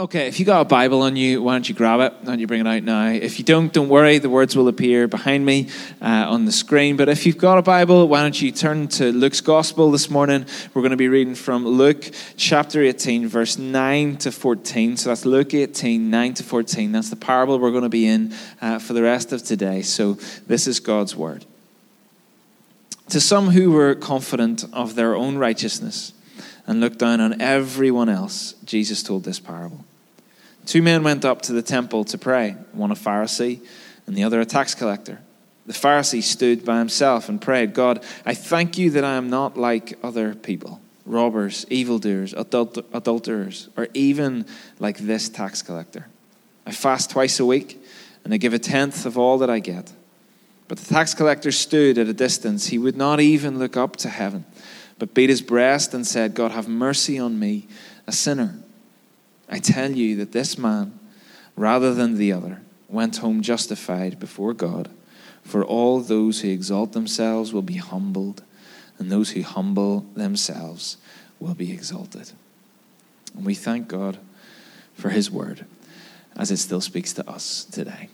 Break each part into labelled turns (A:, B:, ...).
A: Okay, if you got a Bible on you, why don't you grab it? Why don't you bring it out now? If you don't, don't worry, the words will appear behind me uh, on the screen. But if you've got a Bible, why don't you turn to Luke's Gospel this morning? We're going to be reading from Luke chapter 18, verse 9 to 14. So that's Luke 18, 9 to 14. That's the parable we're going to be in uh, for the rest of today. So this is God's Word. To some who were confident of their own righteousness and looked down on everyone else, Jesus told this parable. Two men went up to the temple to pray, one a Pharisee and the other a tax collector. The Pharisee stood by himself and prayed, God, I thank you that I am not like other people, robbers, evildoers, adult- adulterers, or even like this tax collector. I fast twice a week and I give a tenth of all that I get. But the tax collector stood at a distance. He would not even look up to heaven, but beat his breast and said, God, have mercy on me, a sinner. I tell you that this man, rather than the other, went home justified before God. For all those who exalt themselves will be humbled, and those who humble themselves will be exalted. And we thank God for his word as it still speaks to us today.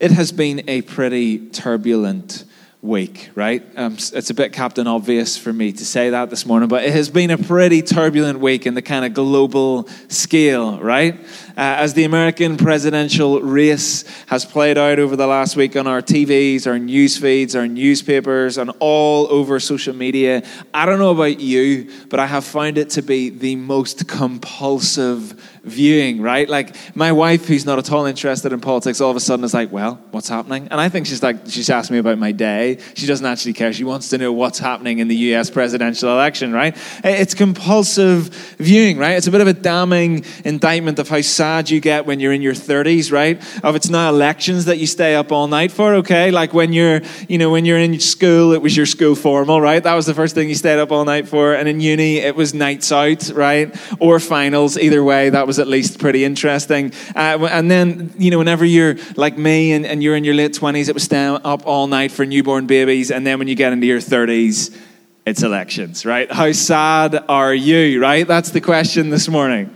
A: It has been a pretty turbulent week, right? Um, it's a bit Captain Obvious for me to say that this morning, but it has been a pretty turbulent week in the kind of global scale, right? Uh, as the American presidential race has played out over the last week on our TVs, our news feeds, our newspapers, and all over social media, I don't know about you, but I have found it to be the most compulsive viewing, right? Like my wife, who's not at all interested in politics, all of a sudden is like, well, what's happening? And I think she's like, she's asked me about my day. She doesn't actually care. She wants to know what's happening in the US presidential election, right? It's compulsive viewing, right? It's a bit of a damning indictment of how you get when you're in your 30s, right? Of it's not elections that you stay up all night for, okay? Like when you're, you know, when you're in school, it was your school formal, right? That was the first thing you stayed up all night for. And in uni, it was nights out, right? Or finals. Either way, that was was at least pretty interesting. Uh, and then, you know, whenever you're like me and, and you're in your late 20s, it was staying up all night for newborn babies. And then when you get into your 30s, it's elections, right? How sad are you, right? That's the question this morning.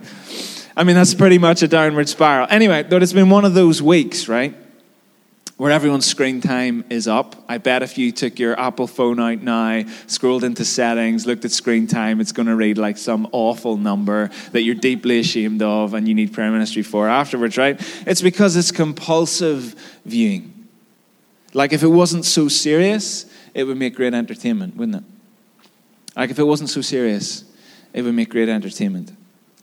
A: I mean, that's pretty much a downward spiral. Anyway, but it's been one of those weeks, right? where everyone's screen time is up. I bet if you took your Apple phone out now, scrolled into settings, looked at screen time, it's going to read like some awful number that you're deeply ashamed of and you need prayer ministry for afterwards, right? It's because it's compulsive viewing. Like if it wasn't so serious, it would make great entertainment, wouldn't it? Like if it wasn't so serious, it would make great entertainment.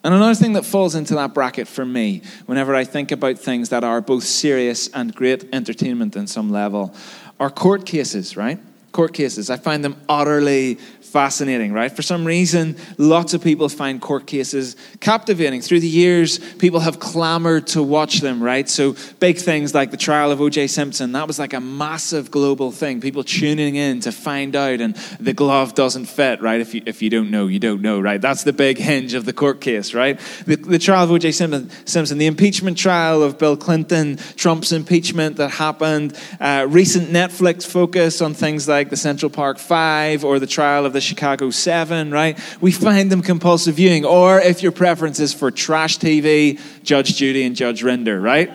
A: And another thing that falls into that bracket for me, whenever I think about things that are both serious and great entertainment in some level, are court cases, right? Court cases. I find them utterly fascinating, right? For some reason, lots of people find court cases captivating. Through the years, people have clamored to watch them, right? So, big things like the trial of O.J. Simpson, that was like a massive global thing. People tuning in to find out, and the glove doesn't fit, right? If you, if you don't know, you don't know, right? That's the big hinge of the court case, right? The, the trial of O.J. Simpson, the impeachment trial of Bill Clinton, Trump's impeachment that happened, uh, recent Netflix focus on things like the Central Park Five or the trial of the Chicago 7, right? We find them compulsive viewing. Or if your preference is for trash TV, Judge Judy and Judge Rinder, right?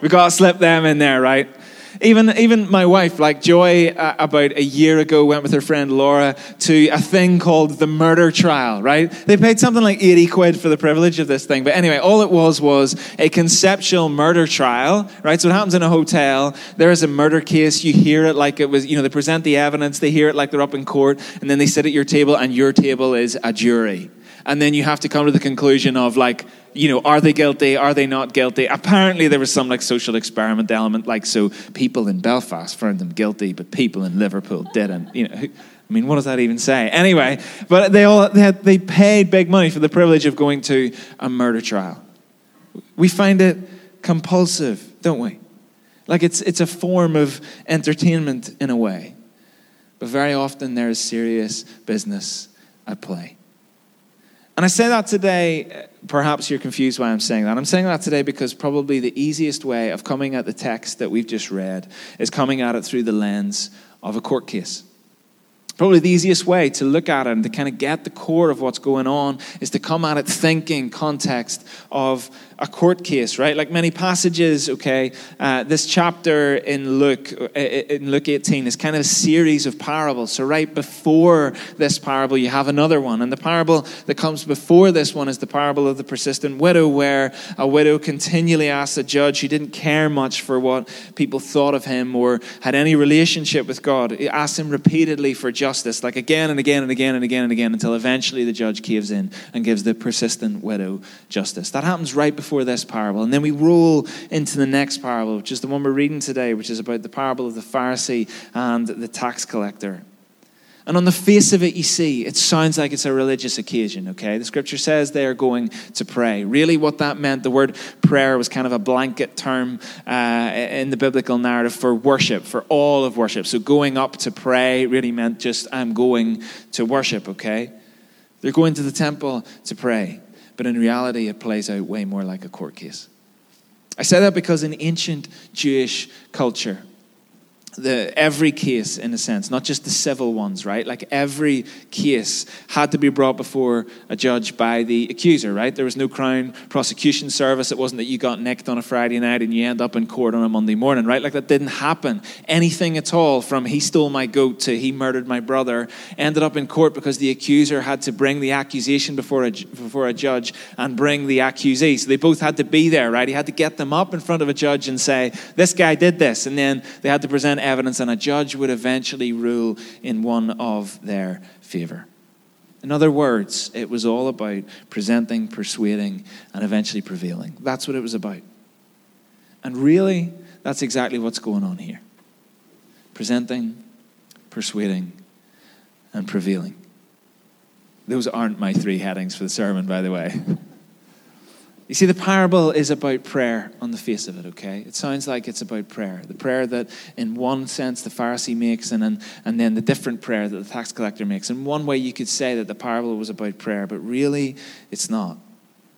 A: We got to slip them in there, right? Even, even my wife, like Joy, uh, about a year ago, went with her friend Laura to a thing called the murder trial, right? They paid something like 80 quid for the privilege of this thing. But anyway, all it was was a conceptual murder trial, right? So it happens in a hotel. There is a murder case. You hear it like it was, you know, they present the evidence, they hear it like they're up in court, and then they sit at your table, and your table is a jury. And then you have to come to the conclusion of, like, you know, are they guilty? Are they not guilty? Apparently, there was some like social experiment element, like so people in Belfast found them guilty, but people in Liverpool didn't. You know, I mean, what does that even say? Anyway, but they all they, had, they paid big money for the privilege of going to a murder trial. We find it compulsive, don't we? Like it's it's a form of entertainment in a way, but very often there is serious business at play. And I say that today, perhaps you're confused why I'm saying that. I'm saying that today because probably the easiest way of coming at the text that we've just read is coming at it through the lens of a court case. Probably the easiest way to look at it and to kind of get the core of what's going on is to come at it thinking context of a court case, right? Like many passages, okay, uh, this chapter in Luke, uh, in Luke 18 is kind of a series of parables. So right before this parable, you have another one. And the parable that comes before this one is the parable of the persistent widow, where a widow continually asks a judge who didn't care much for what people thought of him or had any relationship with God, he asked him repeatedly for justice, like again and again and again and again and again, until eventually the judge caves in and gives the persistent widow justice. That happens right before this parable. And then we roll into the next parable, which is the one we're reading today, which is about the parable of the Pharisee and the tax collector. And on the face of it, you see, it sounds like it's a religious occasion, okay? The scripture says they are going to pray. Really, what that meant, the word prayer was kind of a blanket term uh, in the biblical narrative for worship, for all of worship. So going up to pray really meant just, I'm going to worship, okay? They're going to the temple to pray but in reality, it plays out way more like a court case. I say that because in ancient Jewish culture, the, every case, in a sense, not just the civil ones, right? Like every case had to be brought before a judge by the accuser, right? There was no crown prosecution service. It wasn't that you got nicked on a Friday night and you end up in court on a Monday morning, right? Like that didn't happen. Anything at all from he stole my goat to he murdered my brother ended up in court because the accuser had to bring the accusation before a, before a judge and bring the accusee. So they both had to be there, right? He had to get them up in front of a judge and say, this guy did this. And then they had to present evidence, and a judge would eventually rule in one of their favor. In other words, it was all about presenting, persuading, and eventually prevailing. That's what it was about. And really, that's exactly what's going on here presenting, persuading, and prevailing. Those aren't my three headings for the sermon, by the way. You see, the parable is about prayer on the face of it, okay? It sounds like it's about prayer. The prayer that, in one sense, the Pharisee makes, and, and, and then the different prayer that the tax collector makes. In one way, you could say that the parable was about prayer, but really, it's not.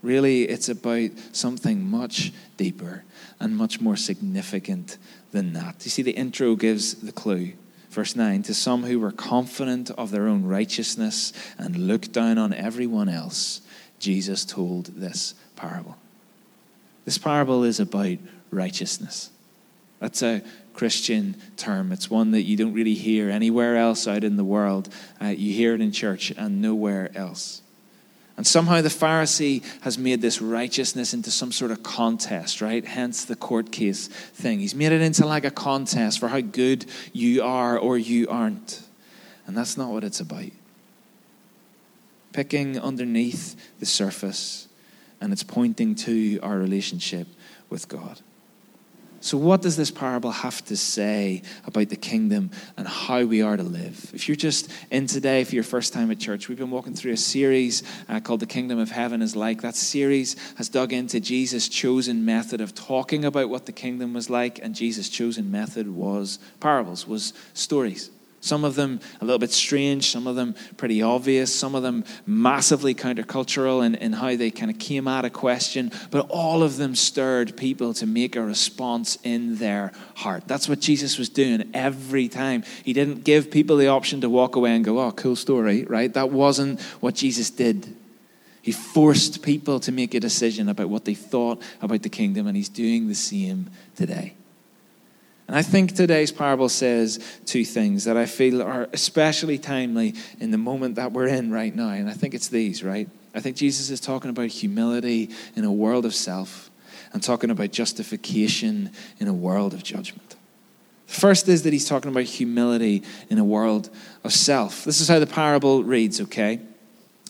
A: Really, it's about something much deeper and much more significant than that. You see, the intro gives the clue. Verse 9 To some who were confident of their own righteousness and looked down on everyone else, Jesus told this parable. This parable is about righteousness. That's a Christian term. It's one that you don't really hear anywhere else out in the world. Uh, you hear it in church and nowhere else. And somehow the Pharisee has made this righteousness into some sort of contest, right? Hence the court case thing. He's made it into like a contest for how good you are or you aren't. And that's not what it's about. Picking underneath the surface and it's pointing to our relationship with God. So, what does this parable have to say about the kingdom and how we are to live? If you're just in today for your first time at church, we've been walking through a series uh, called The Kingdom of Heaven is Like. That series has dug into Jesus' chosen method of talking about what the kingdom was like, and Jesus' chosen method was parables, was stories. Some of them a little bit strange, some of them pretty obvious, some of them massively countercultural in, in how they kind of came at a question, but all of them stirred people to make a response in their heart. That's what Jesus was doing every time. He didn't give people the option to walk away and go, oh, cool story, right? That wasn't what Jesus did. He forced people to make a decision about what they thought about the kingdom, and he's doing the same today. And I think today's parable says two things that I feel are especially timely in the moment that we're in right now. And I think it's these, right? I think Jesus is talking about humility in a world of self and talking about justification in a world of judgment. The First is that he's talking about humility in a world of self. This is how the parable reads, okay?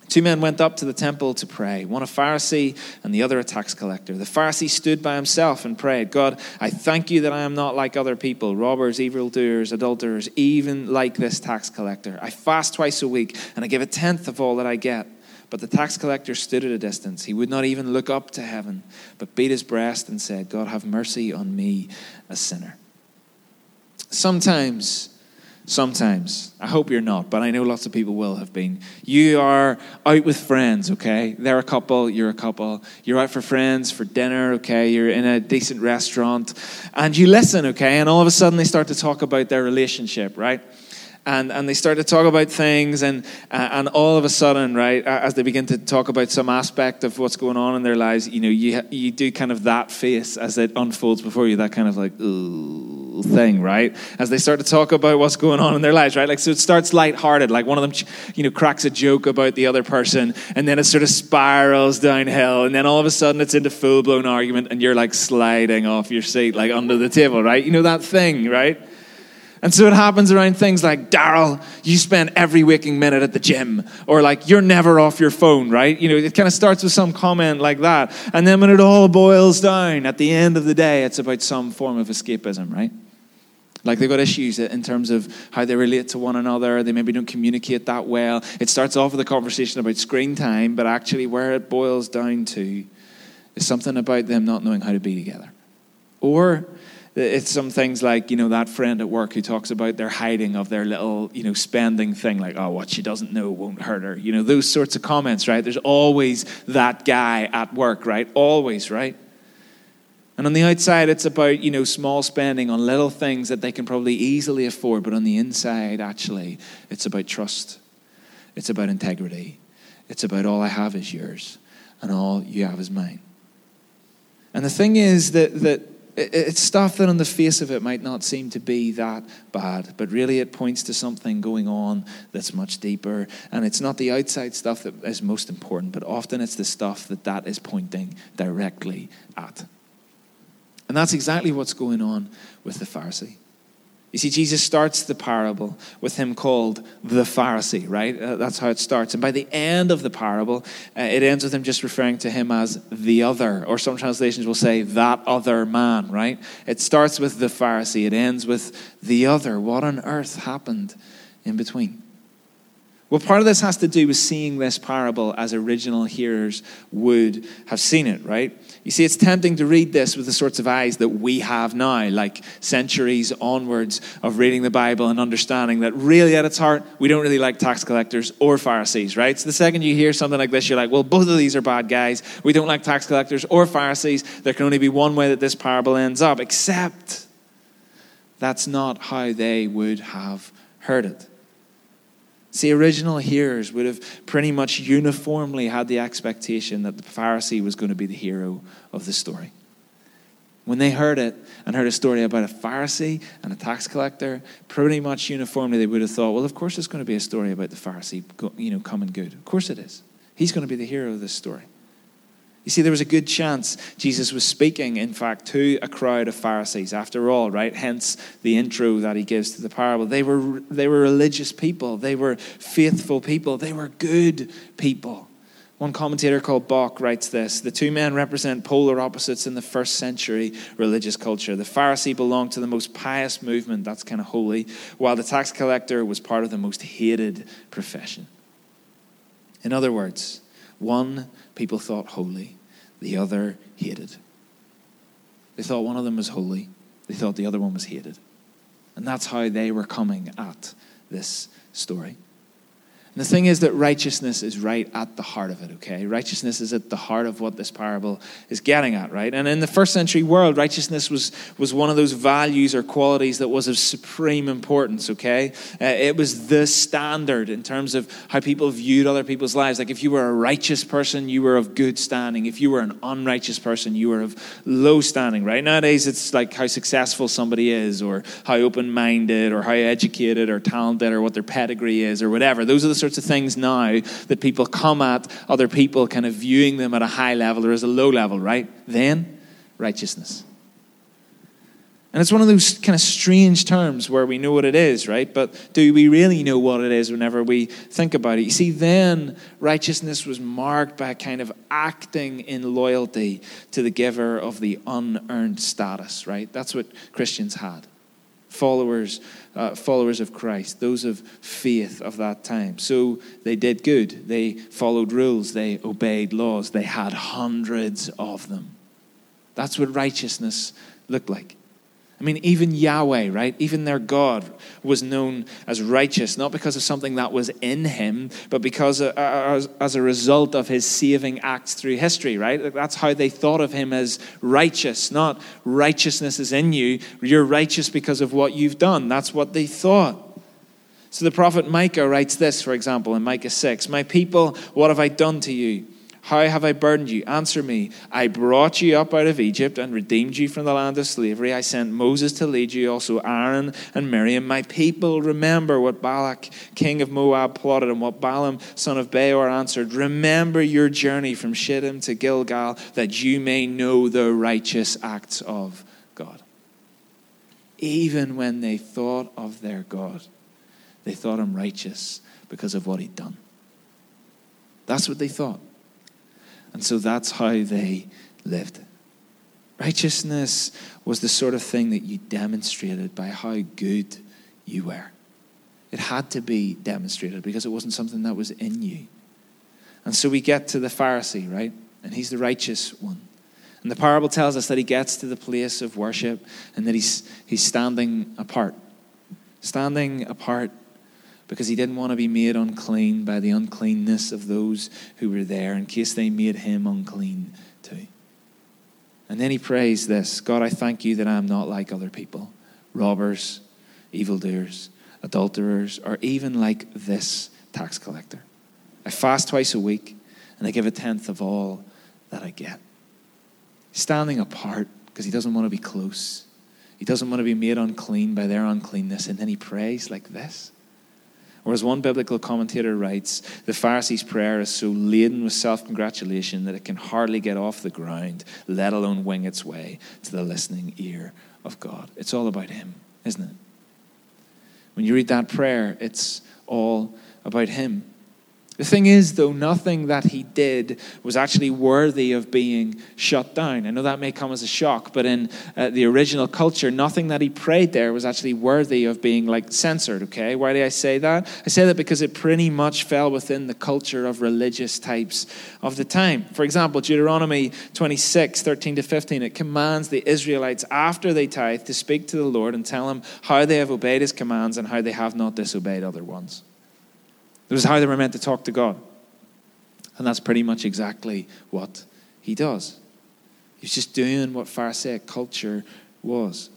A: Two men went up to the temple to pray, one a Pharisee and the other a tax collector. The Pharisee stood by himself and prayed, God, I thank you that I am not like other people, robbers, evildoers, adulterers, even like this tax collector. I fast twice a week and I give a tenth of all that I get. But the tax collector stood at a distance. He would not even look up to heaven, but beat his breast and said, God, have mercy on me, a sinner. Sometimes Sometimes. I hope you're not, but I know lots of people will have been. You are out with friends, okay? They're a couple, you're a couple. You're out for friends, for dinner, okay? You're in a decent restaurant, and you listen, okay? And all of a sudden they start to talk about their relationship, right? and, and they start to talk about things, and, uh, and all of a sudden, right, as they begin to talk about some aspect of what's going on in their lives, you know, you, you do kind of that face as it unfolds before you, that kind of like, ooh thing, right? As they start to talk about what's going on in their lives, right? Like, so it starts lighthearted, like one of them, you know, cracks a joke about the other person, and then it sort of spirals downhill, and then all of a sudden it's into full blown argument, and you're like sliding off your seat, like under the table, right? You know that thing, right? And so it happens around things like, Daryl, you spend every waking minute at the gym. Or like, you're never off your phone, right? You know, it kind of starts with some comment like that. And then when it all boils down, at the end of the day, it's about some form of escapism, right? Like they've got issues in terms of how they relate to one another. They maybe don't communicate that well. It starts off with a conversation about screen time, but actually, where it boils down to is something about them not knowing how to be together. Or it's some things like, you know, that friend at work who talks about their hiding of their little, you know, spending thing, like, oh, what she doesn't know won't hurt her. You know, those sorts of comments, right? There's always that guy at work, right? Always, right? And on the outside, it's about, you know, small spending on little things that they can probably easily afford. But on the inside, actually, it's about trust. It's about integrity. It's about all I have is yours and all you have is mine. And the thing is that, that it's stuff that on the face of it might not seem to be that bad, but really it points to something going on that's much deeper. And it's not the outside stuff that is most important, but often it's the stuff that that is pointing directly at. And that's exactly what's going on with the Pharisee. You see, Jesus starts the parable with him called the Pharisee, right? Uh, that's how it starts. And by the end of the parable, uh, it ends with him just referring to him as the other, or some translations will say that other man, right? It starts with the Pharisee, it ends with the other. What on earth happened in between? Well, part of this has to do with seeing this parable as original hearers would have seen it, right? You see, it's tempting to read this with the sorts of eyes that we have now, like centuries onwards of reading the Bible and understanding that really at its heart, we don't really like tax collectors or Pharisees, right? So the second you hear something like this, you're like, well, both of these are bad guys. We don't like tax collectors or Pharisees. There can only be one way that this parable ends up, except that's not how they would have heard it. See, original hearers would have pretty much uniformly had the expectation that the Pharisee was going to be the hero of the story. When they heard it and heard a story about a Pharisee and a tax collector, pretty much uniformly they would have thought, well, of course it's going to be a story about the Pharisee, you know, coming good. Of course it is. He's going to be the hero of this story. You see, there was a good chance Jesus was speaking, in fact, to a crowd of Pharisees, after all, right? Hence the intro that he gives to the parable. They were, they were religious people, they were faithful people, they were good people. One commentator called Bock writes this The two men represent polar opposites in the first century religious culture. The Pharisee belonged to the most pious movement, that's kind of holy, while the tax collector was part of the most hated profession. In other words, one people thought holy, the other hated. They thought one of them was holy, they thought the other one was hated. And that's how they were coming at this story. The thing is that righteousness is right at the heart of it, okay? Righteousness is at the heart of what this parable is getting at, right? And in the first century world, righteousness was, was one of those values or qualities that was of supreme importance, okay? Uh, it was the standard in terms of how people viewed other people's lives. Like if you were a righteous person, you were of good standing. If you were an unrighteous person, you were of low standing, right? Nowadays, it's like how successful somebody is, or how open minded, or how educated, or talented, or what their pedigree is, or whatever. Those are the sorts of things now that people come at other people, kind of viewing them at a high level or as a low level, right? Then, righteousness. And it's one of those kind of strange terms where we know what it is, right? But do we really know what it is whenever we think about it? You see, then righteousness was marked by kind of acting in loyalty to the giver of the unearned status, right? That's what Christians had followers, uh, followers of Christ, those of faith of that time. So they did good. They followed rules. They obeyed laws. They had hundreds of them. That's what righteousness looked like. I mean, even Yahweh, right? Even their God was known as righteous, not because of something that was in him, but because uh, uh, as, as a result of his saving acts through history, right? That's how they thought of him as righteous, not righteousness is in you. You're righteous because of what you've done. That's what they thought. So the prophet Micah writes this, for example, in Micah 6 My people, what have I done to you? How have I burdened you? Answer me. I brought you up out of Egypt and redeemed you from the land of slavery. I sent Moses to lead you, also Aaron and Miriam. My people, remember what Balak, king of Moab, plotted and what Balaam, son of Beor, answered. Remember your journey from Shittim to Gilgal, that you may know the righteous acts of God. Even when they thought of their God, they thought him righteous because of what he'd done. That's what they thought. And so that's how they lived. Righteousness was the sort of thing that you demonstrated by how good you were. It had to be demonstrated because it wasn't something that was in you. And so we get to the Pharisee, right? And he's the righteous one. And the parable tells us that he gets to the place of worship and that he's, he's standing apart. Standing apart because he didn't want to be made unclean by the uncleanness of those who were there in case they made him unclean too. And then he prays this God, I thank you that I am not like other people robbers, evildoers, adulterers, or even like this tax collector. I fast twice a week and I give a tenth of all that I get. Standing apart because he doesn't want to be close. He doesn't want to be made unclean by their uncleanness. And then he prays like this or as one biblical commentator writes, the Pharisee's prayer is so laden with self congratulation that it can hardly get off the ground, let alone wing its way to the listening ear of God. It's all about Him, isn't it? When you read that prayer, it's all about Him. The thing is, though, nothing that he did was actually worthy of being shut down. I know that may come as a shock, but in uh, the original culture, nothing that he prayed there was actually worthy of being like censored, okay? Why do I say that? I say that because it pretty much fell within the culture of religious types of the time. For example, Deuteronomy 26, 13 to 15, it commands the Israelites after they tithe to speak to the Lord and tell him how they have obeyed his commands and how they have not disobeyed other ones. It was how they were meant to talk to God. And that's pretty much exactly what he does. He's just doing what Pharisaic culture was.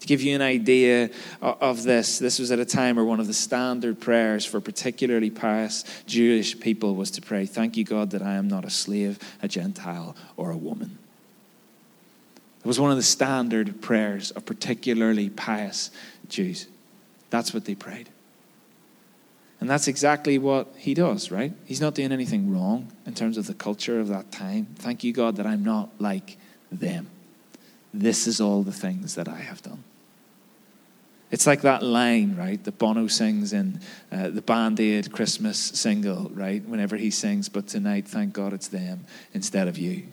A: To give you an idea of this, this was at a time where one of the standard prayers for particularly pious Jewish people was to pray, Thank you, God, that I am not a slave, a Gentile, or a woman. It was one of the standard prayers of particularly pious Jews. That's what they prayed. And that's exactly what he does, right? He's not doing anything wrong in terms of the culture of that time. Thank you, God, that I'm not like them. This is all the things that I have done. It's like that line, right, that Bono sings in uh, the Band Aid Christmas single, right? Whenever he sings, But tonight, thank God it's them instead of you.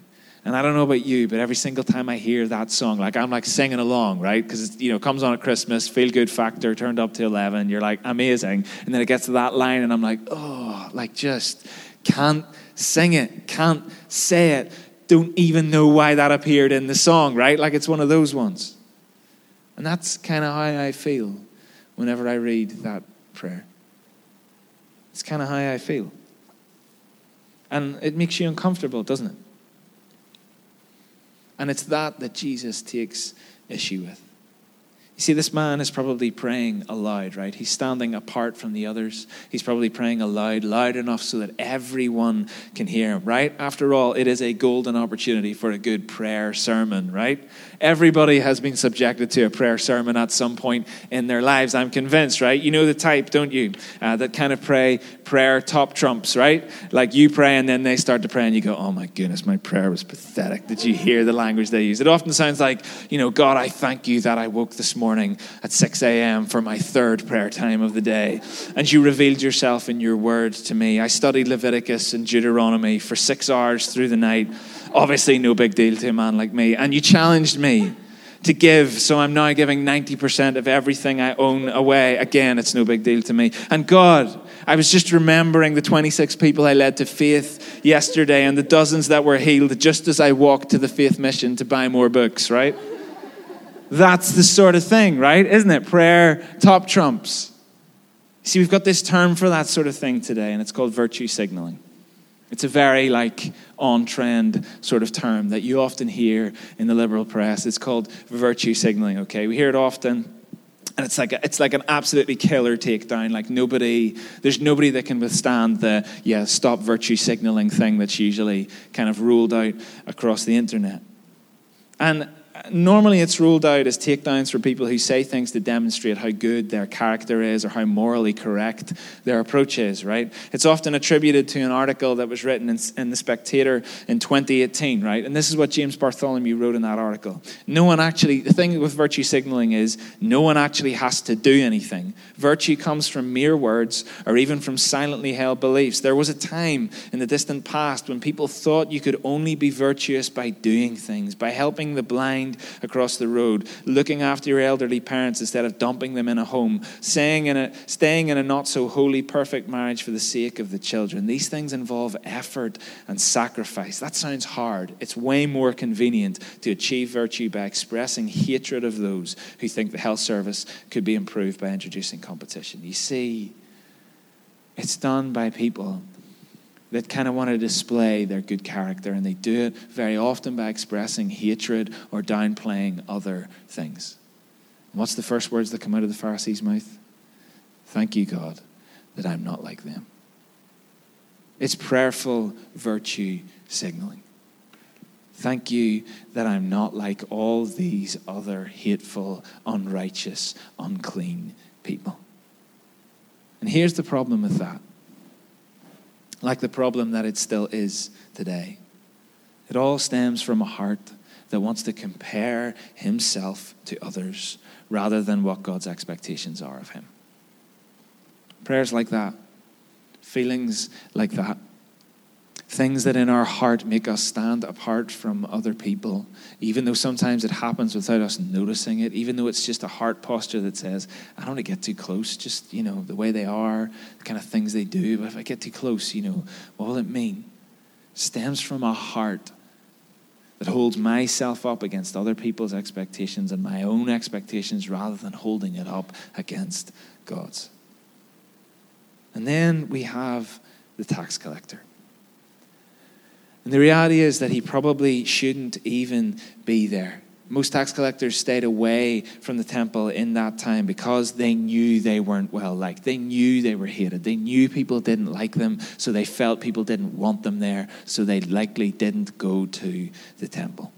A: And I don't know about you, but every single time I hear that song, like I'm like singing along, right? Because you know, comes on at Christmas, feel good factor turned up to eleven. You're like amazing, and then it gets to that line, and I'm like, oh, like just can't sing it, can't say it, don't even know why that appeared in the song, right? Like it's one of those ones. And that's kind of how I feel whenever I read that prayer. It's kind of how I feel. And it makes you uncomfortable, doesn't it? And it's that that Jesus takes issue with. You see, this man is probably praying aloud, right? He's standing apart from the others. He's probably praying aloud, loud enough so that everyone can hear him, right? After all, it is a golden opportunity for a good prayer sermon, right? Everybody has been subjected to a prayer sermon at some point in their lives, I'm convinced, right? You know the type, don't you? Uh, that kind of pray prayer top trumps, right? Like you pray and then they start to pray and you go, oh my goodness, my prayer was pathetic. Did you hear the language they use? It often sounds like, you know, God, I thank you that I woke this morning at 6 a.m. for my third prayer time of the day. And you revealed yourself in your word to me. I studied Leviticus and Deuteronomy for six hours through the night. Obviously, no big deal to a man like me. And you challenged me to give, so I'm now giving 90% of everything I own away. Again, it's no big deal to me. And God, I was just remembering the 26 people I led to faith yesterday and the dozens that were healed just as I walked to the faith mission to buy more books, right? That's the sort of thing, right? Isn't it? Prayer top trumps. See, we've got this term for that sort of thing today, and it's called virtue signaling. It's a very like on trend sort of term that you often hear in the liberal press. It's called virtue signaling, okay? We hear it often and it's like a, it's like an absolutely killer takedown. Like nobody, there's nobody that can withstand the yeah stop virtue signaling thing that's usually kind of ruled out across the internet. And normally it's ruled out as takedowns for people who say things to demonstrate how good their character is or how morally correct their approach is, right? It's often attributed to an article that was written in, in, The Spectator in 2018, right? And this is what James Bartholomew wrote in that article. No one actually, the thing with virtue signaling is no one actually has to do anything. Virtue comes from mere words or even from silently held beliefs. There was a time in the distant past when people thought you could only be virtuous by doing things, by helping the blind across the road, looking after your elderly parents instead of dumping them in a home, staying in a, staying in a not so holy, perfect marriage for the sake of the children. These things involve effort and sacrifice. That sounds hard. It's way more convenient to achieve virtue by expressing hatred of those who think the health service could be improved by introducing competition. You see, it's done by people that kind of want to display their good character, and they do it very often by expressing hatred or downplaying other things. And what's the first words that come out of the Pharisees' mouth? Thank you, God, that I'm not like them. It's prayerful virtue signaling. Thank you that I'm not like all these other hateful, unrighteous, unclean people. And here's the problem with that like the problem that it still is today. It all stems from a heart that wants to compare himself to others rather than what God's expectations are of him. Prayers like that, feelings like that, things that in our heart make us stand apart from other people, even though sometimes it happens without us noticing it, even though it's just a heart posture that says, I don't want to get too close, just, you know, the way they are, the kind of things they do. But if I get too close, you know, what will it mean? stems from a heart that holds myself up against other people's expectations and my own expectations rather than holding it up against God's. And then we have the tax collector. And the reality is that he probably shouldn't even be there. Most tax collectors stayed away from the temple in that time because they knew they weren't well liked. They knew they were hated. They knew people didn't like them, so they felt people didn't want them there, so they likely didn't go to the temple.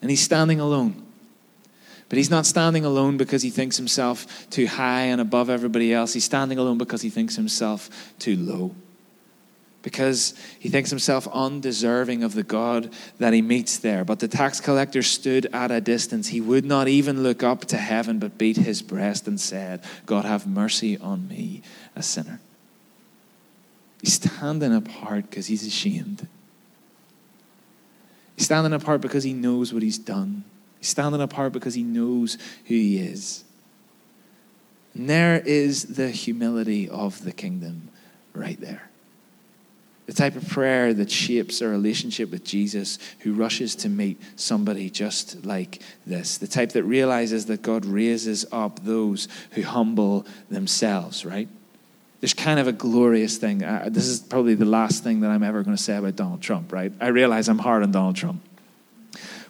A: And he's standing alone. But he's not standing alone because he thinks himself too high and above everybody else. He's standing alone because he thinks himself too low because he thinks himself undeserving of the God that he meets there. But the tax collector stood at a distance. He would not even look up to heaven, but beat his breast and said, God, have mercy on me, a sinner. He's standing apart because he's ashamed. He's standing apart because he knows what he's done. He's standing apart because he knows who he is. And there is the humility of the kingdom right there. The type of prayer that shapes a relationship with Jesus who rushes to meet somebody just like this. The type that realizes that God raises up those who humble themselves, right? There's kind of a glorious thing. Uh, this is probably the last thing that I'm ever going to say about Donald Trump, right? I realize I'm hard on Donald Trump.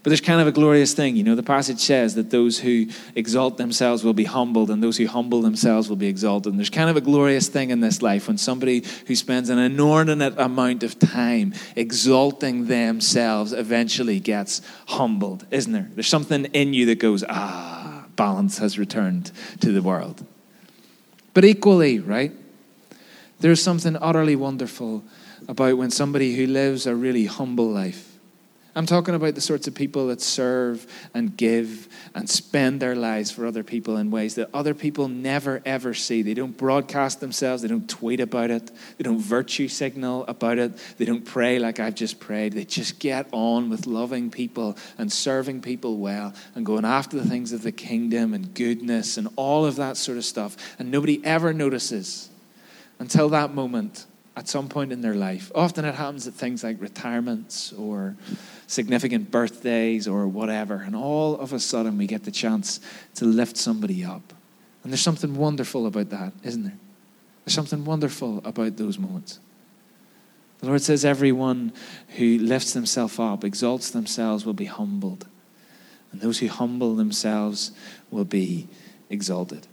A: But there's kind of a glorious thing. You know, the passage says that those who exalt themselves will be humbled, and those who humble themselves will be exalted. And there's kind of a glorious thing in this life when somebody who spends an inordinate amount of time exalting themselves eventually gets humbled, isn't there? There's something in you that goes, ah, balance has returned to the world. But equally, right? There's something utterly wonderful about when somebody who lives a really humble life I'm talking about the sorts of people that serve and give and spend their lives for other people in ways that other people never ever see. They don't broadcast themselves, they don't tweet about it, they don't virtue signal about it, they don't pray like I've just prayed. They just get on with loving people and serving people well and going after the things of the kingdom and goodness and all of that sort of stuff. And nobody ever notices until that moment at some point in their life. Often it happens at things like retirements or significant birthdays or whatever. And all of a sudden we get the chance to lift somebody up. And there's something wonderful about that, isn't there? There's something wonderful about those moments. The Lord says, Everyone who lifts themselves up, exalts themselves, will be humbled. And those who humble themselves will be exalted.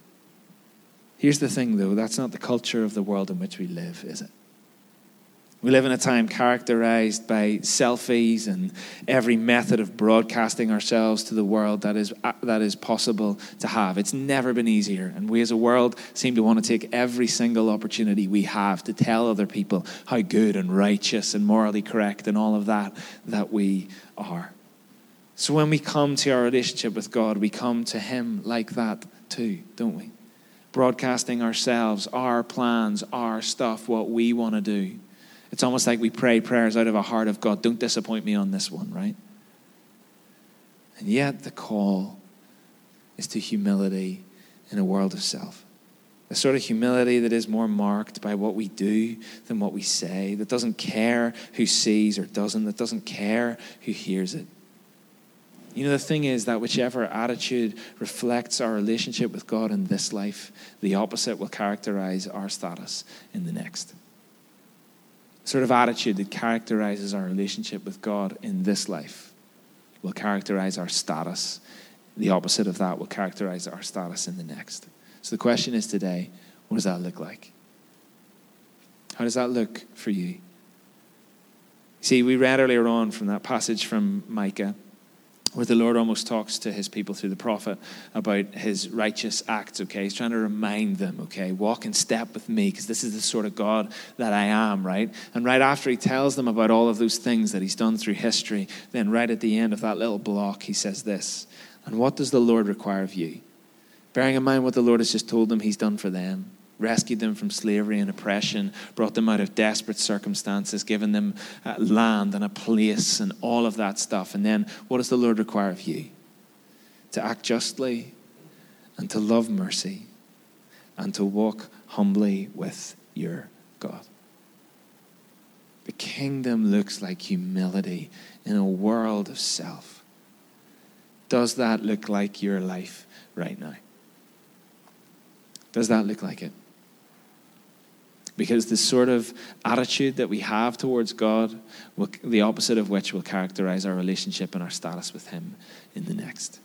A: Here's the thing, though that's not the culture of the world in which we live, is it? We live in a time characterized by selfies and every method of broadcasting ourselves to the world that is, uh, that is possible to have. It's never been easier. And we as a world seem to want to take every single opportunity we have to tell other people how good and righteous and morally correct and all of that that we are. So when we come to our relationship with God, we come to Him like that too, don't we? Broadcasting ourselves, our plans, our stuff, what we want to do. It's almost like we pray prayers out of a heart of God. Don't disappoint me on this one, right? And yet, the call is to humility in a world of self. The sort of humility that is more marked by what we do than what we say, that doesn't care who sees or doesn't, that doesn't care who hears it. You know, the thing is that whichever attitude reflects our relationship with God in this life, the opposite will characterize our status in the next sort of attitude that characterizes our relationship with God in this life will characterize our status. The opposite of that will characterize our status in the next. So the question is today what does that look like? How does that look for you? See, we read earlier on from that passage from Micah where the Lord almost talks to his people through the prophet about his righteous acts, okay? He's trying to remind them, okay? Walk in step with me because this is the sort of God that I am, right? And right after he tells them about all of those things that he's done through history, then right at the end of that little block, he says this And what does the Lord require of you? Bearing in mind what the Lord has just told them he's done for them rescued them from slavery and oppression, brought them out of desperate circumstances, given them uh, land and a place and all of that stuff. And then what does the Lord require of you? To act justly and to love mercy and to walk humbly with your God. The kingdom looks like humility in a world of self. Does that look like your life right now? Does that look like it? Because the sort of attitude that we have towards God, will, the opposite of which will characterize our relationship and our status with Him in the next.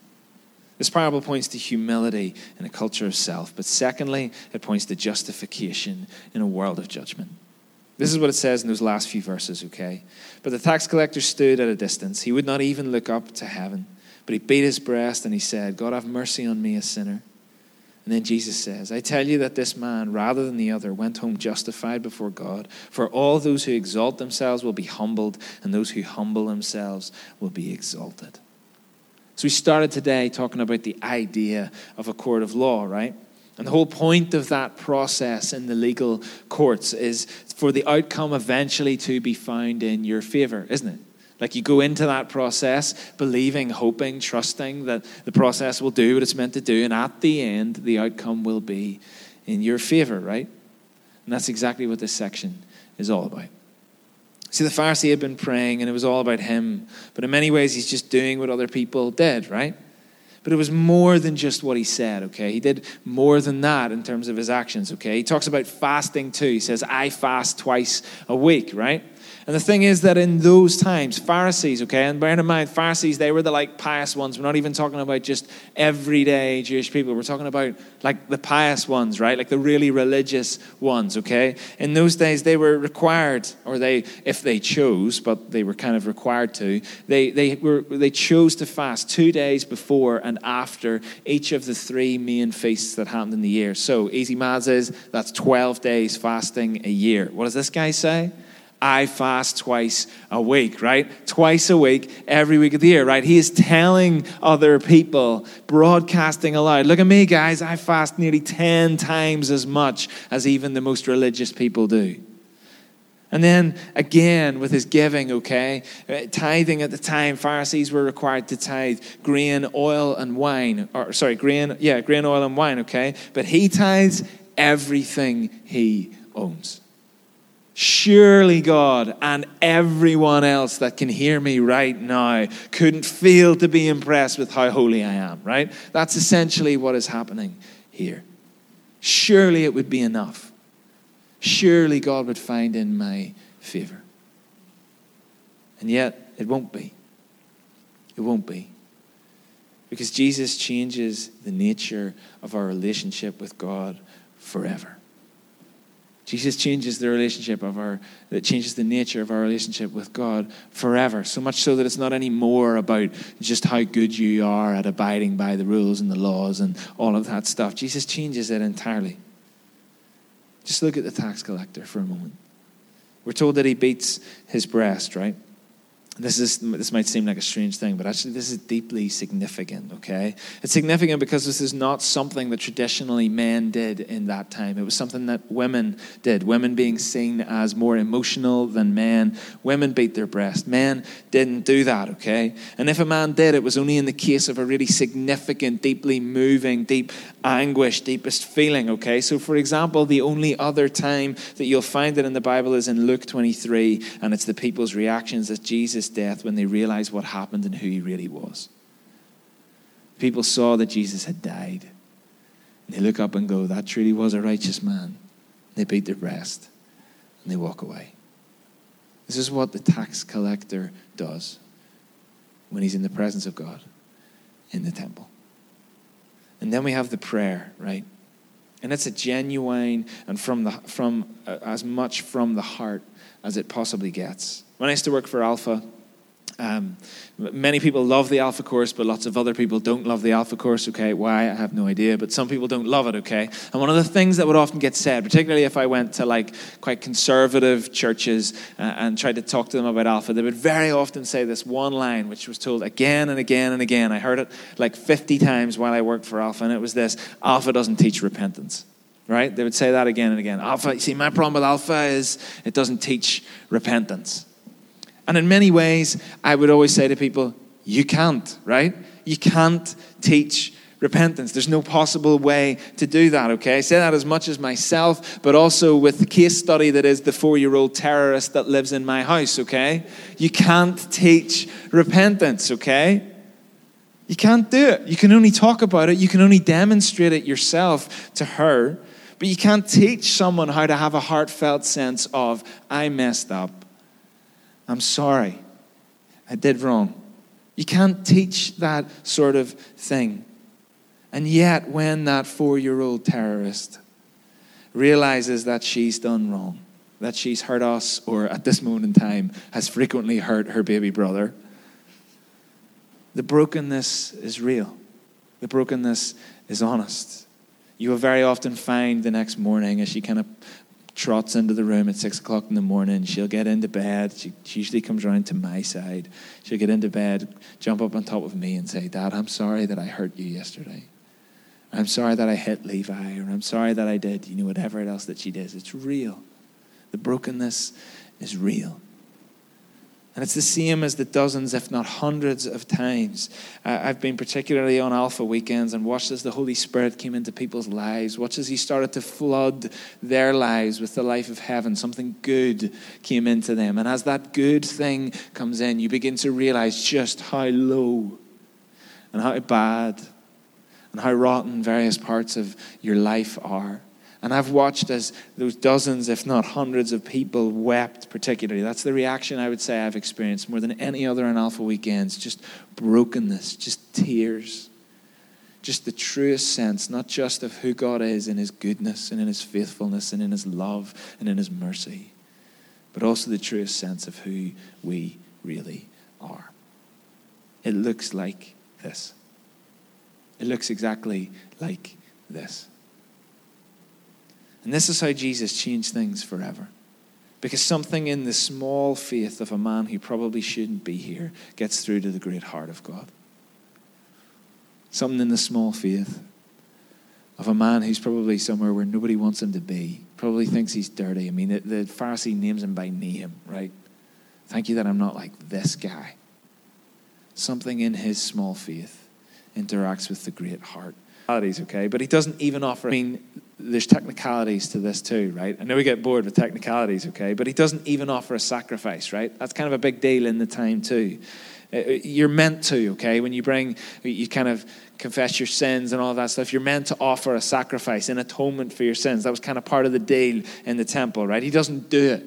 A: This parable points to humility in a culture of self, but secondly, it points to justification in a world of judgment. This is what it says in those last few verses, okay? But the tax collector stood at a distance. He would not even look up to heaven, but he beat his breast and he said, God, have mercy on me, a sinner. And then Jesus says, I tell you that this man, rather than the other, went home justified before God. For all those who exalt themselves will be humbled, and those who humble themselves will be exalted. So we started today talking about the idea of a court of law, right? And the whole point of that process in the legal courts is for the outcome eventually to be found in your favor, isn't it? Like you go into that process believing, hoping, trusting that the process will do what it's meant to do, and at the end, the outcome will be in your favor, right? And that's exactly what this section is all about. See, the Pharisee had been praying, and it was all about him, but in many ways, he's just doing what other people did, right? But it was more than just what he said, okay? He did more than that in terms of his actions, okay? He talks about fasting too. He says, I fast twice a week, right? And the thing is that in those times, Pharisees, okay, and bear in mind, Pharisees, they were the like pious ones. We're not even talking about just everyday Jewish people. We're talking about like the pious ones, right? Like the really religious ones, okay? In those days, they were required, or they, if they chose, but they were kind of required to, they, they, were, they chose to fast two days before and after each of the three main feasts that happened in the year. So, easy maths is that's 12 days fasting a year. What does this guy say? I fast twice a week, right? Twice a week, every week of the year, right? He is telling other people, broadcasting aloud, look at me, guys, I fast nearly 10 times as much as even the most religious people do. And then again with his giving, okay? Uh, tithing at the time, Pharisees were required to tithe grain, oil, and wine. Or sorry, grain, yeah, grain, oil, and wine, okay? But he tithes everything he owns. Surely God and everyone else that can hear me right now couldn't fail to be impressed with how holy I am, right? That's essentially what is happening here. Surely it would be enough. Surely God would find in my favor. And yet, it won't be. It won't be. Because Jesus changes the nature of our relationship with God forever. Jesus changes the relationship of our, that changes the nature of our relationship with God forever. So much so that it's not anymore about just how good you are at abiding by the rules and the laws and all of that stuff. Jesus changes it entirely. Just look at the tax collector for a moment. We're told that he beats his breast, right? This, is, this might seem like a strange thing, but actually, this is deeply significant, okay? It's significant because this is not something that traditionally men did in that time. It was something that women did. Women being seen as more emotional than men. Women beat their breast. Men didn't do that, okay? And if a man did, it was only in the case of a really significant, deeply moving, deep anguish, deepest feeling, okay? So, for example, the only other time that you'll find it in the Bible is in Luke 23, and it's the people's reactions that Jesus' death when they realized what happened and who he really was. People saw that Jesus had died. And they look up and go, That truly was a righteous man. They beat their breast and they walk away. This is what the tax collector does when he's in the presence of God in the temple. And then we have the prayer, right? And it's a genuine and from the from uh, as much from the heart as it possibly gets. When I used to work for Alpha, um, many people love the Alpha course, but lots of other people don't love the Alpha course. Okay, why? I have no idea. But some people don't love it. Okay, and one of the things that would often get said, particularly if I went to like quite conservative churches uh, and tried to talk to them about Alpha, they would very often say this one line, which was told again and again and again. I heard it like 50 times while I worked for Alpha, and it was this: Alpha doesn't teach repentance right? They would say that again and again. Alpha, see, my problem with Alpha is it doesn't teach repentance. And in many ways, I would always say to people, you can't, right? You can't teach repentance. There's no possible way to do that, okay? I say that as much as myself, but also with the case study that is the four year old terrorist that lives in my house, okay? You can't teach repentance, okay? You can't do it. You can only talk about it, you can only demonstrate it yourself to her, but you can't teach someone how to have a heartfelt sense of, I messed up. I'm sorry. I did wrong. You can't teach that sort of thing. And yet, when that four year old terrorist realizes that she's done wrong, that she's hurt us, or at this moment in time, has frequently hurt her baby brother, the brokenness is real. The brokenness is honest. You will very often find the next morning as she kind of trots into the room at six o'clock in the morning. She'll get into bed. She, she usually comes around to my side. She'll get into bed, jump up on top of me, and say, Dad, I'm sorry that I hurt you yesterday. I'm sorry that I hit Levi, or I'm sorry that I did, you know, whatever else that she does. It's real. The brokenness is real. And it's the same as the dozens, if not hundreds of times. Uh, I've been particularly on Alpha weekends and watched as the Holy Spirit came into people's lives, watched as He started to flood their lives with the life of heaven. Something good came into them. And as that good thing comes in, you begin to realize just how low and how bad and how rotten various parts of your life are. And I've watched as those dozens, if not hundreds, of people wept, particularly. That's the reaction I would say I've experienced more than any other on Alpha weekends. Just brokenness, just tears. Just the truest sense, not just of who God is in His goodness and in His faithfulness and in His love and in His mercy, but also the truest sense of who we really are. It looks like this. It looks exactly like this. And this is how Jesus changed things forever. Because something in the small faith of a man who probably shouldn't be here gets through to the great heart of God. Something in the small faith of a man who's probably somewhere where nobody wants him to be, probably thinks he's dirty. I mean, the, the Pharisee names him by name, right? Thank you that I'm not like this guy. Something in his small faith interacts with the great heart. Okay, but he doesn't even offer. I mean, there's technicalities to this too, right? I know we get bored with technicalities, okay, but he doesn't even offer a sacrifice, right? That's kind of a big deal in the time too. Uh, uh, you're meant to, okay? When you bring, you kind of confess your sins and all that stuff, you're meant to offer a sacrifice, an atonement for your sins. That was kind of part of the deal in the temple, right? He doesn't do it.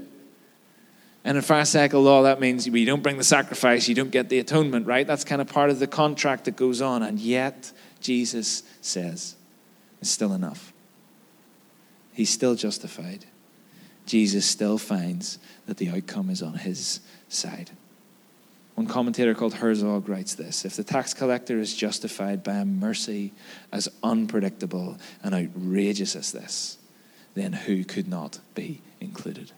A: And in Pharisaical law, that means you don't bring the sacrifice, you don't get the atonement, right? That's kind of part of the contract that goes on. And yet, Jesus says, it's still enough. He's still justified. Jesus still finds that the outcome is on his side. One commentator called Herzog writes this If the tax collector is justified by a mercy as unpredictable and outrageous as this, then who could not be included?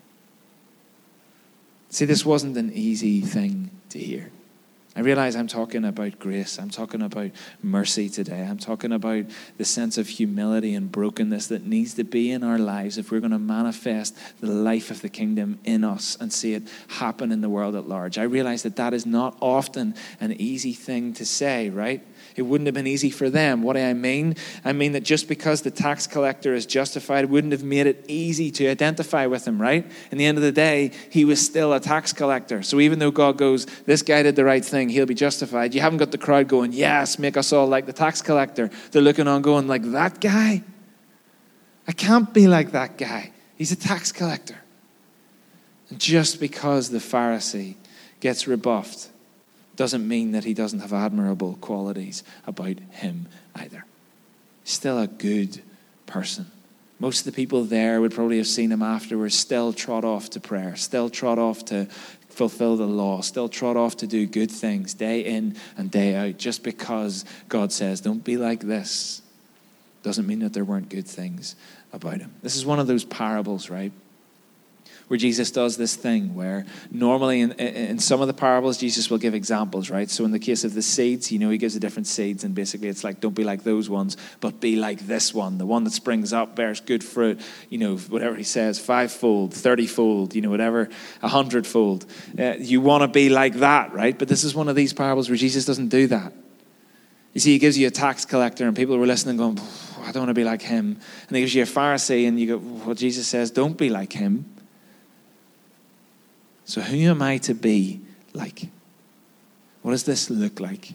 A: See, this wasn't an easy thing to hear. I realize I'm talking about grace. I'm talking about mercy today. I'm talking about the sense of humility and brokenness that needs to be in our lives if we're going to manifest the life of the kingdom in us and see it happen in the world at large. I realize that that is not often an easy thing to say, right? It wouldn't have been easy for them. What do I mean? I mean that just because the tax collector is justified wouldn't have made it easy to identify with him, right? In the end of the day, he was still a tax collector. So even though God goes, this guy did the right thing, he'll be justified, you haven't got the crowd going, yes, make us all like the tax collector. They're looking on going, like that guy? I can't be like that guy. He's a tax collector. And just because the Pharisee gets rebuffed, doesn't mean that he doesn't have admirable qualities about him either. Still a good person. Most of the people there would probably have seen him afterwards, still trot off to prayer, still trot off to fulfill the law, still trot off to do good things day in and day out, just because God says, don't be like this, doesn't mean that there weren't good things about him. This is one of those parables, right? Where Jesus does this thing where normally in, in some of the parables, Jesus will give examples, right? So in the case of the seeds, you know, he gives the different seeds, and basically it's like, don't be like those ones, but be like this one. The one that springs up, bears good fruit, you know, whatever he says, fivefold, thirtyfold, you know, whatever, a hundredfold. Uh, you want to be like that, right? But this is one of these parables where Jesus doesn't do that. You see, he gives you a tax collector, and people were listening, going, I don't want to be like him. And he gives you a Pharisee, and you go, Well, Jesus says, don't be like him. So, who am I to be like? What does this look like?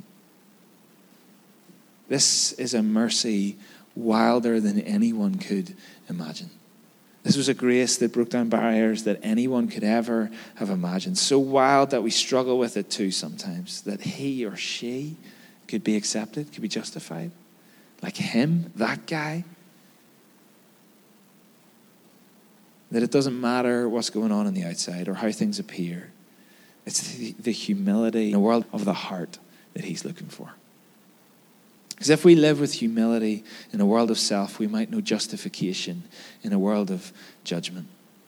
A: This is a mercy wilder than anyone could imagine. This was a grace that broke down barriers that anyone could ever have imagined. So wild that we struggle with it too sometimes, that he or she could be accepted, could be justified. Like him, that guy, That it doesn't matter what's going on on the outside or how things appear. It's the, the humility in the world of the heart that he's looking for. Because if we live with humility in a world of self, we might know justification in a world of judgment.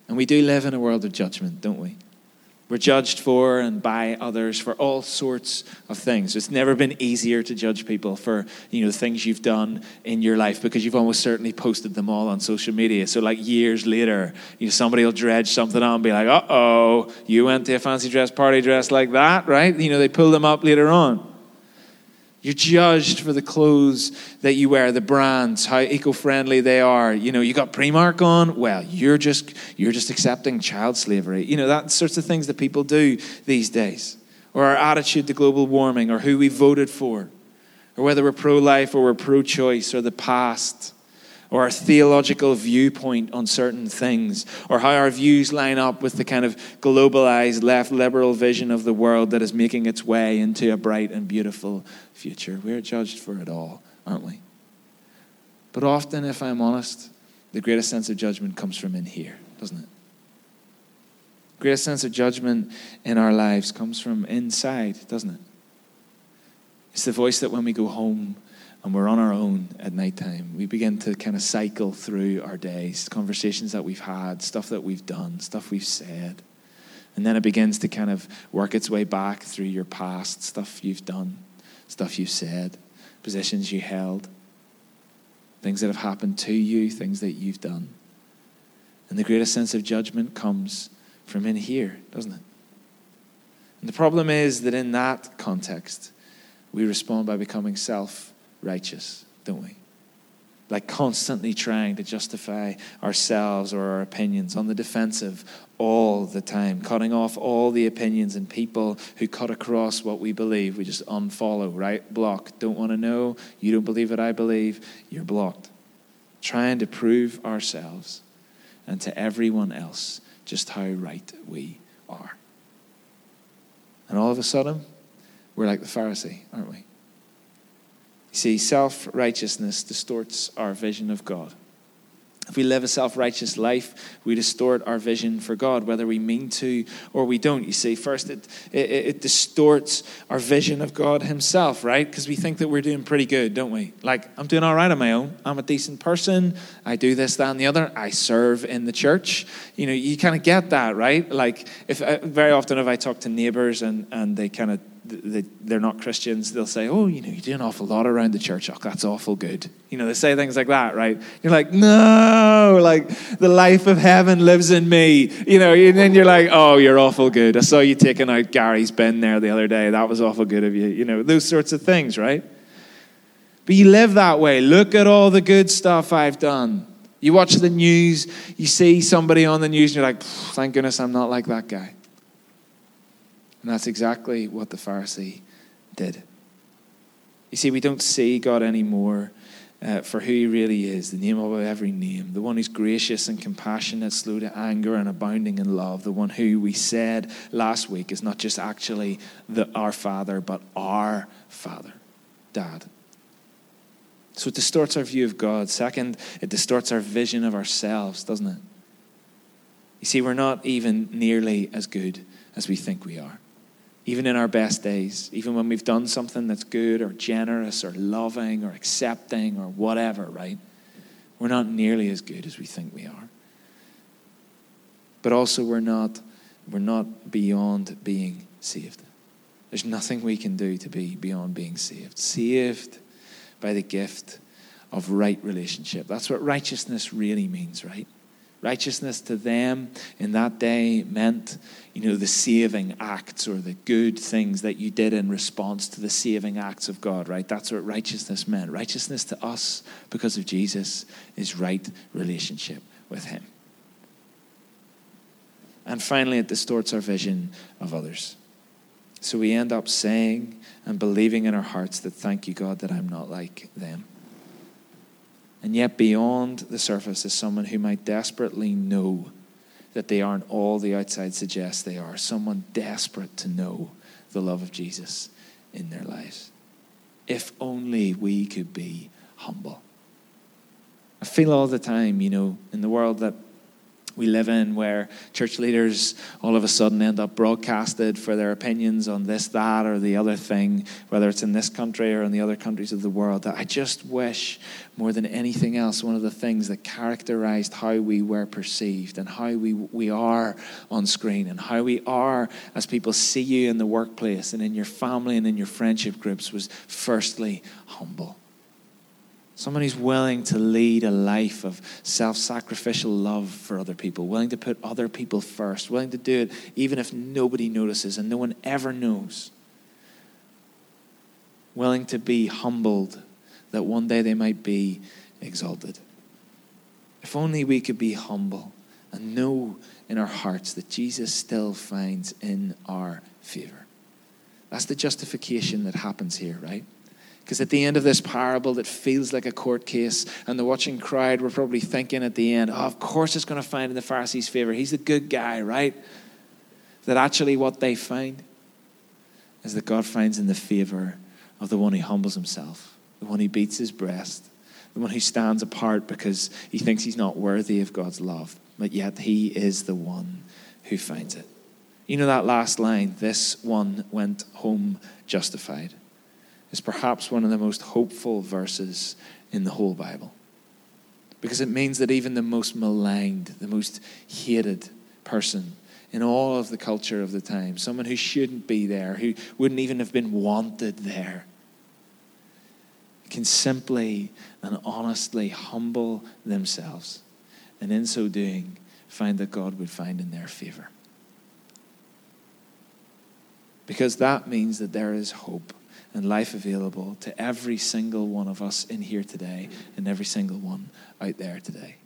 A: And we do live in a world of judgment, don't we? We're judged for and by others for all sorts of things. It's never been easier to judge people for you know the things you've done in your life because you've almost certainly posted them all on social media. So like years later, you know, somebody will dredge something on and be like, "Uh oh, you went to a fancy dress party dressed like that, right?" You know, they pull them up later on. You're judged for the clothes that you wear, the brands, how eco-friendly they are. You know, you got Primark on. Well, you're just you're just accepting child slavery. You know, that sorts of things that people do these days. Or our attitude to global warming, or who we voted for, or whether we're pro-life or we're pro-choice, or the past or our theological viewpoint on certain things, or how our views line up with the kind of globalized left liberal vision of the world that is making its way into a bright and beautiful future. We're judged for it all, aren't we? But often, if I'm honest, the greatest sense of judgment comes from in here, doesn't it? The greatest sense of judgment in our lives comes from inside, doesn't it? It's the voice that when we go home, and we're on our own at night time, we begin to kind of cycle through our days, conversations that we've had, stuff that we've done, stuff we've said. And then it begins to kind of work its way back through your past, stuff you've done, stuff you've said, positions you held, things that have happened to you, things that you've done. And the greatest sense of judgment comes from in here, doesn't it? And the problem is that in that context, we respond by becoming self righteous, don't we? Like constantly trying to justify ourselves or our opinions on the defensive all the time, cutting off all the opinions and people who cut across what we believe. We just unfollow, right? Block. Don't want to know. You don't believe what I believe. You're blocked. Trying to prove ourselves and to everyone else just how right we are. And all of a sudden, we're like the Pharisee, aren't we? See, self righteousness distorts our vision of God. If we live a self righteous life, we distort our vision for God, whether we mean to or we don't. You see, first, it, it, it distorts our vision of God Himself, right? Because we think that we're doing pretty good, don't we? Like, I'm doing all right on my own. I'm a decent person. I do this, that, and the other. I serve in the church. You know, you kind of get that, right? Like, if uh, very often if I talk to neighbors and, and they kind of they're not Christians, they'll say, Oh, you know, you do an awful lot around the church. Oh, that's awful good. You know, they say things like that, right? You're like, No, like the life of heaven lives in me. You know, and then you're like, Oh, you're awful good. I saw you taking out Gary's bin there the other day. That was awful good of you. You know, those sorts of things, right? But you live that way. Look at all the good stuff I've done. You watch the news, you see somebody on the news, and you're like, Thank goodness I'm not like that guy. And that's exactly what the Pharisee did. You see, we don't see God anymore uh, for who he really is, the name of every name, the one who's gracious and compassionate, slow to anger, and abounding in love, the one who we said last week is not just actually the, our Father, but our Father, Dad. So it distorts our view of God. Second, it distorts our vision of ourselves, doesn't it? You see, we're not even nearly as good as we think we are even in our best days, even when we've done something that's good or generous or loving or accepting or whatever, right? We're not nearly as good as we think we are. But also we're not we're not beyond being saved. There's nothing we can do to be beyond being saved. Saved by the gift of right relationship. That's what righteousness really means, right? Righteousness to them in that day meant, you know, the saving acts or the good things that you did in response to the saving acts of God, right? That's what righteousness meant. Righteousness to us, because of Jesus, is right relationship with Him. And finally, it distorts our vision of others. So we end up saying and believing in our hearts that, thank you, God, that I'm not like them. And yet, beyond the surface is someone who might desperately know that they aren't all the outside suggests they are. Someone desperate to know the love of Jesus in their lives. If only we could be humble. I feel all the time, you know, in the world that we live in where church leaders all of a sudden end up broadcasted for their opinions on this, that, or the other thing, whether it's in this country or in the other countries of the world. That I just wish, more than anything else, one of the things that characterized how we were perceived and how we, we are on screen and how we are as people see you in the workplace and in your family and in your friendship groups was firstly humble Someone who's willing to lead a life of self sacrificial love for other people, willing to put other people first, willing to do it even if nobody notices and no one ever knows. Willing to be humbled that one day they might be exalted. If only we could be humble and know in our hearts that Jesus still finds in our favor. That's the justification that happens here, right? Because at the end of this parable that feels like a court case, and the watching crowd were probably thinking at the end, oh, of course it's going to find in the Pharisees' favor. He's the good guy, right? That actually what they find is that God finds in the favor of the one who humbles himself, the one who beats his breast, the one who stands apart because he thinks he's not worthy of God's love, but yet he is the one who finds it. You know that last line, this one went home justified is perhaps one of the most hopeful verses in the whole Bible. Because it means that even the most maligned, the most hated person in all of the culture of the time, someone who shouldn't be there, who wouldn't even have been wanted there, can simply and honestly humble themselves. And in so doing, find that God would find in their favor. Because that means that there is hope and life available to every single one of us in here today and every single one out there today.